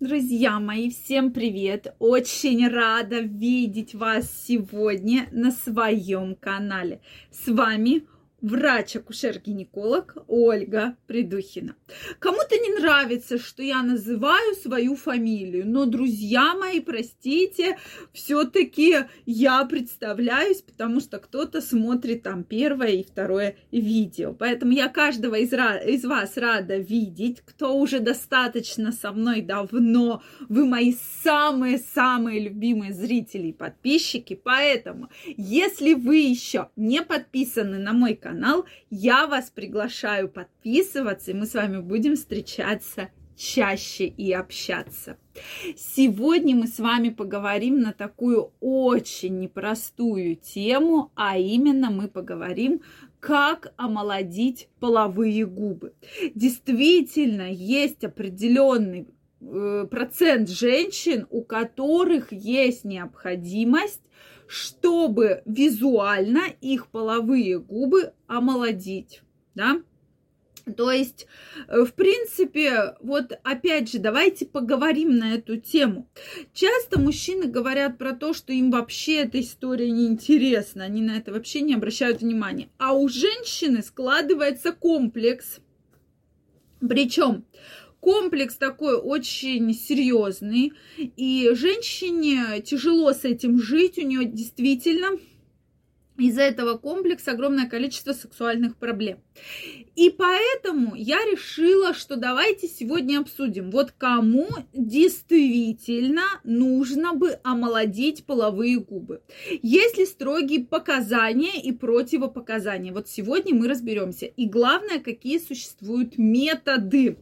Друзья мои, всем привет! Очень рада видеть вас сегодня на своем канале. С вами врач-акушер-гинеколог Ольга Придухина. Кому-то не нравится, что я называю свою фамилию, но, друзья мои, простите, все-таки я представляюсь, потому что кто-то смотрит там первое и второе видео. Поэтому я каждого из, из вас рада видеть, кто уже достаточно со мной давно. Вы мои самые-самые любимые зрители и подписчики. Поэтому, если вы еще не подписаны на мой канал, канал. Я вас приглашаю подписываться, и мы с вами будем встречаться чаще и общаться. Сегодня мы с вами поговорим на такую очень непростую тему, а именно мы поговорим, как омолодить половые губы. Действительно, есть определенный э, процент женщин, у которых есть необходимость чтобы визуально их половые губы омолодить, да. То есть, э, в принципе, вот опять же, давайте поговорим на эту тему. Часто мужчины говорят про то, что им вообще эта история не интересна, они на это вообще не обращают внимания. А у женщины складывается комплекс. Причем комплекс такой очень серьезный, и женщине тяжело с этим жить, у нее действительно из-за этого комплекса огромное количество сексуальных проблем. И поэтому я решила, что давайте сегодня обсудим, вот кому действительно нужно бы омолодить половые губы. Есть ли строгие показания и противопоказания? Вот сегодня мы разберемся. И главное, какие существуют методы.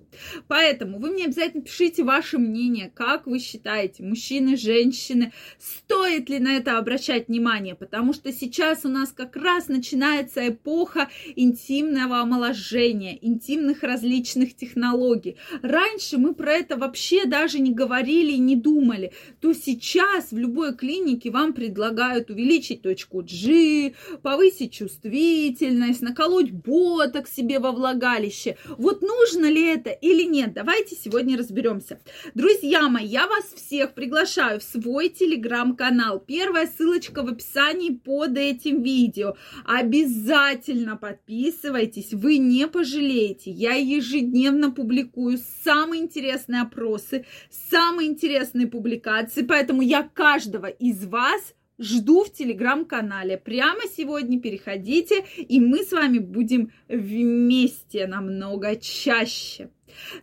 Поэтому вы мне обязательно пишите ваше мнение, как вы считаете, мужчины, женщины, стоит ли на это обращать внимание, потому что сейчас у нас как раз начинается эпоха интимного омоложения, интимных различных технологий. Раньше мы про это вообще даже не говорили и не думали. То сейчас в любой клинике вам предлагают увеличить точку G, повысить чувствительность, наколоть боток себе во влагалище. Вот нужно ли это или нет? Давайте сегодня разберемся. Друзья мои, я вас всех приглашаю в свой телеграм-канал. Первая ссылочка в описании под этим видео. Обязательно подписывайтесь, вы не пожалеете. Я ежедневно публикую самые интересные опросы, самые интересные публикации, поэтому я каждого из вас жду в телеграм-канале. Прямо сегодня переходите, и мы с вами будем вместе намного чаще.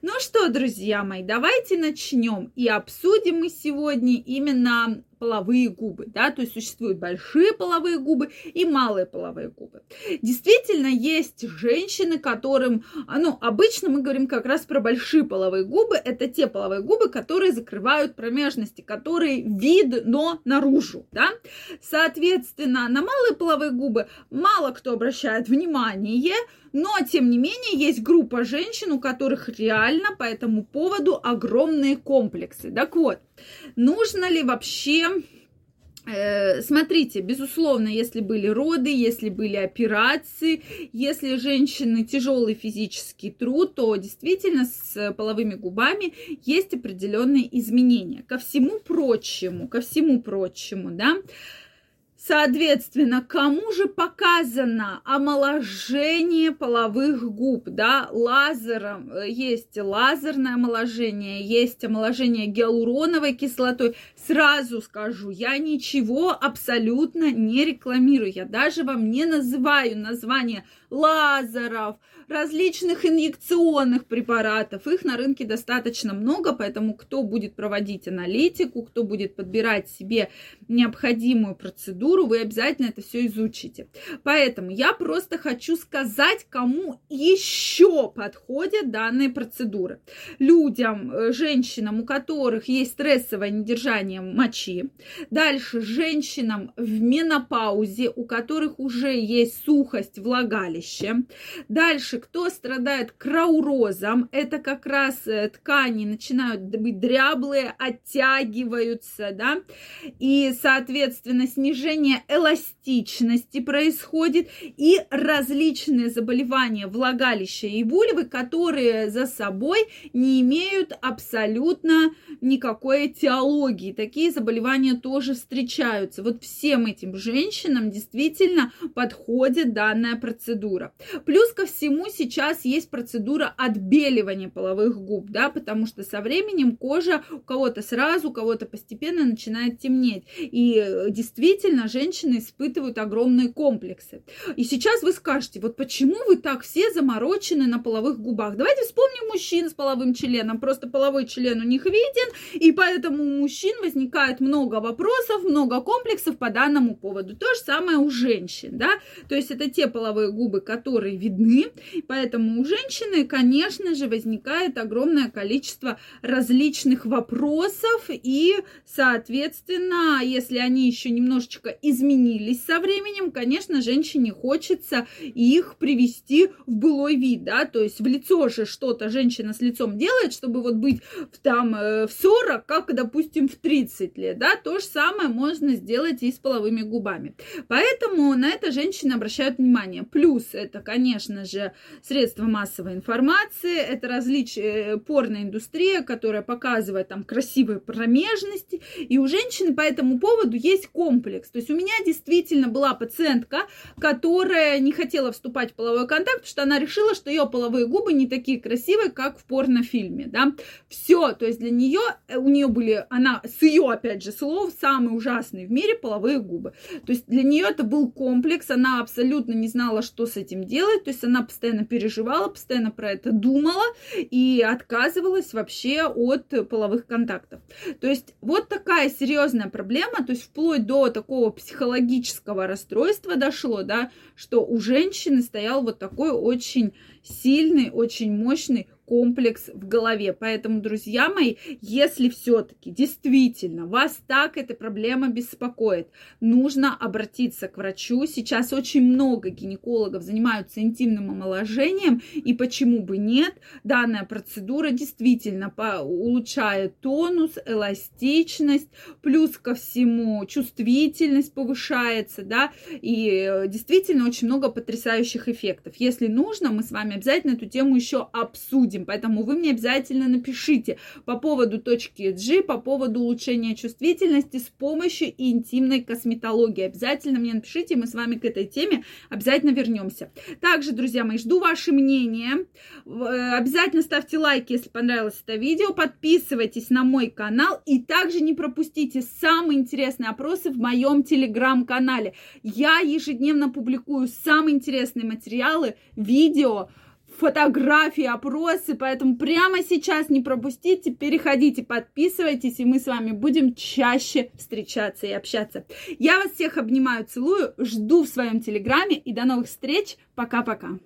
Ну что, друзья мои, давайте начнем и обсудим мы сегодня именно половые губы, да, то есть существуют большие половые губы и малые половые губы. Действительно, есть женщины, которым, ну, обычно мы говорим как раз про большие половые губы, это те половые губы, которые закрывают промежности, которые видно наружу, да. Соответственно, на малые половые губы мало кто обращает внимание, но, тем не менее, есть группа женщин, у которых реально по этому поводу огромные комплексы. Так вот, нужно ли вообще э, Смотрите, безусловно, если были роды, если были операции, если женщины тяжелый физический труд, то действительно с половыми губами есть определенные изменения. Ко всему прочему, ко всему прочему, да, Соответственно, кому же показано омоложение половых губ, да, лазером, э, есть лазерное омоложение, есть омоложение гиалуроновой кислотой. Сразу скажу, я ничего абсолютно не рекламирую, я даже вам не называю название лазеров, различных инъекционных препаратов. Их на рынке достаточно много, поэтому кто будет проводить аналитику, кто будет подбирать себе необходимую процедуру, вы обязательно это все изучите. Поэтому я просто хочу сказать, кому еще подходят данные процедуры. Людям, э, женщинам, у которых есть стрессовое недержание мочи. Дальше женщинам в менопаузе, у которых уже есть сухость влагалища. Дальше Дальше, кто страдает краурозом, это как раз э, ткани начинают быть дряблые, оттягиваются, да, и, соответственно, снижение эластичности происходит, и различные заболевания влагалища и вульвы, которые за собой не имеют абсолютно никакой этиологии. Такие заболевания тоже встречаются. Вот всем этим женщинам действительно подходит данная процедура. Плюс ко всему сейчас есть процедура отбеливания половых губ, да, потому что со временем кожа у кого-то сразу, у кого-то постепенно начинает темнеть. И э, действительно женщины испытывают огромные комплексы. И сейчас вы скажете, вот почему вы так все заморочены на половых губах? Давайте вспомним мужчин с половым членом. Просто половой член у них виден, и поэтому у мужчин возникает много вопросов, много комплексов по данному поводу. То же самое у женщин, да, то есть это те половые губы, которые видны, поэтому у женщины, конечно же, возникает огромное количество различных вопросов, и, соответственно, если они еще немножечко изменились со временем, конечно, женщине хочется их привести в былой вид, да, то есть в лицо же что-то женщина с лицом делает, чтобы вот быть в, там э, в 40, как, допустим, в 30 лет, да, то же самое можно сделать и с половыми губами. Поэтому на это женщины обращают внимание. Плюс это, конечно же, средства массовой информации, это различные э, порная индустрия, которая показывает там красивые промежности, и у женщины по этому поводу есть комплекс. То есть у меня действительно была пациентка, которая не хотела вступать в половой контакт, потому что она решила, что ее половые губы не такие красивые, как в порнофильме, да. Все, то есть для нее, э, у нее были, она с ее, опять же, слов, самые ужасные в мире половые губы. То есть для нее это был комплекс, она абсолютно не знала, что с этим делать, то есть она постоянно переживала, постоянно про это думала и отказывалась вообще от половых контактов. То есть вот такая серьезная проблема, то есть вплоть до такого психологического расстройства дошло, да, что у женщины стоял вот такой очень сильный, очень мощный комплекс в голове. Поэтому, друзья мои, если все-таки действительно вас так эта проблема беспокоит, нужно обратиться к врачу. Сейчас очень много гинекологов занимаются интимным омоложением, и почему бы нет, данная процедура действительно улучшает тонус, эластичность, плюс ко всему чувствительность повышается, да, и действительно очень много потрясающих эффектов. Если нужно, мы с вами обязательно эту тему еще обсудим будем. Поэтому вы мне обязательно напишите по поводу точки G, по поводу улучшения чувствительности с помощью интимной косметологии. Обязательно мне напишите, мы с вами к этой теме обязательно вернемся. Также, друзья мои, жду ваше мнение. Э, обязательно ставьте лайки, если понравилось это видео. Подписывайтесь на мой канал. И также не пропустите самые интересные опросы в моем телеграм-канале. Я ежедневно публикую самые интересные материалы, видео, фотографии, опросы, поэтому прямо сейчас не пропустите, переходите, подписывайтесь, и мы с вами будем чаще встречаться и общаться. Я вас всех обнимаю, целую, жду в своем телеграме и до новых встреч. Пока-пока.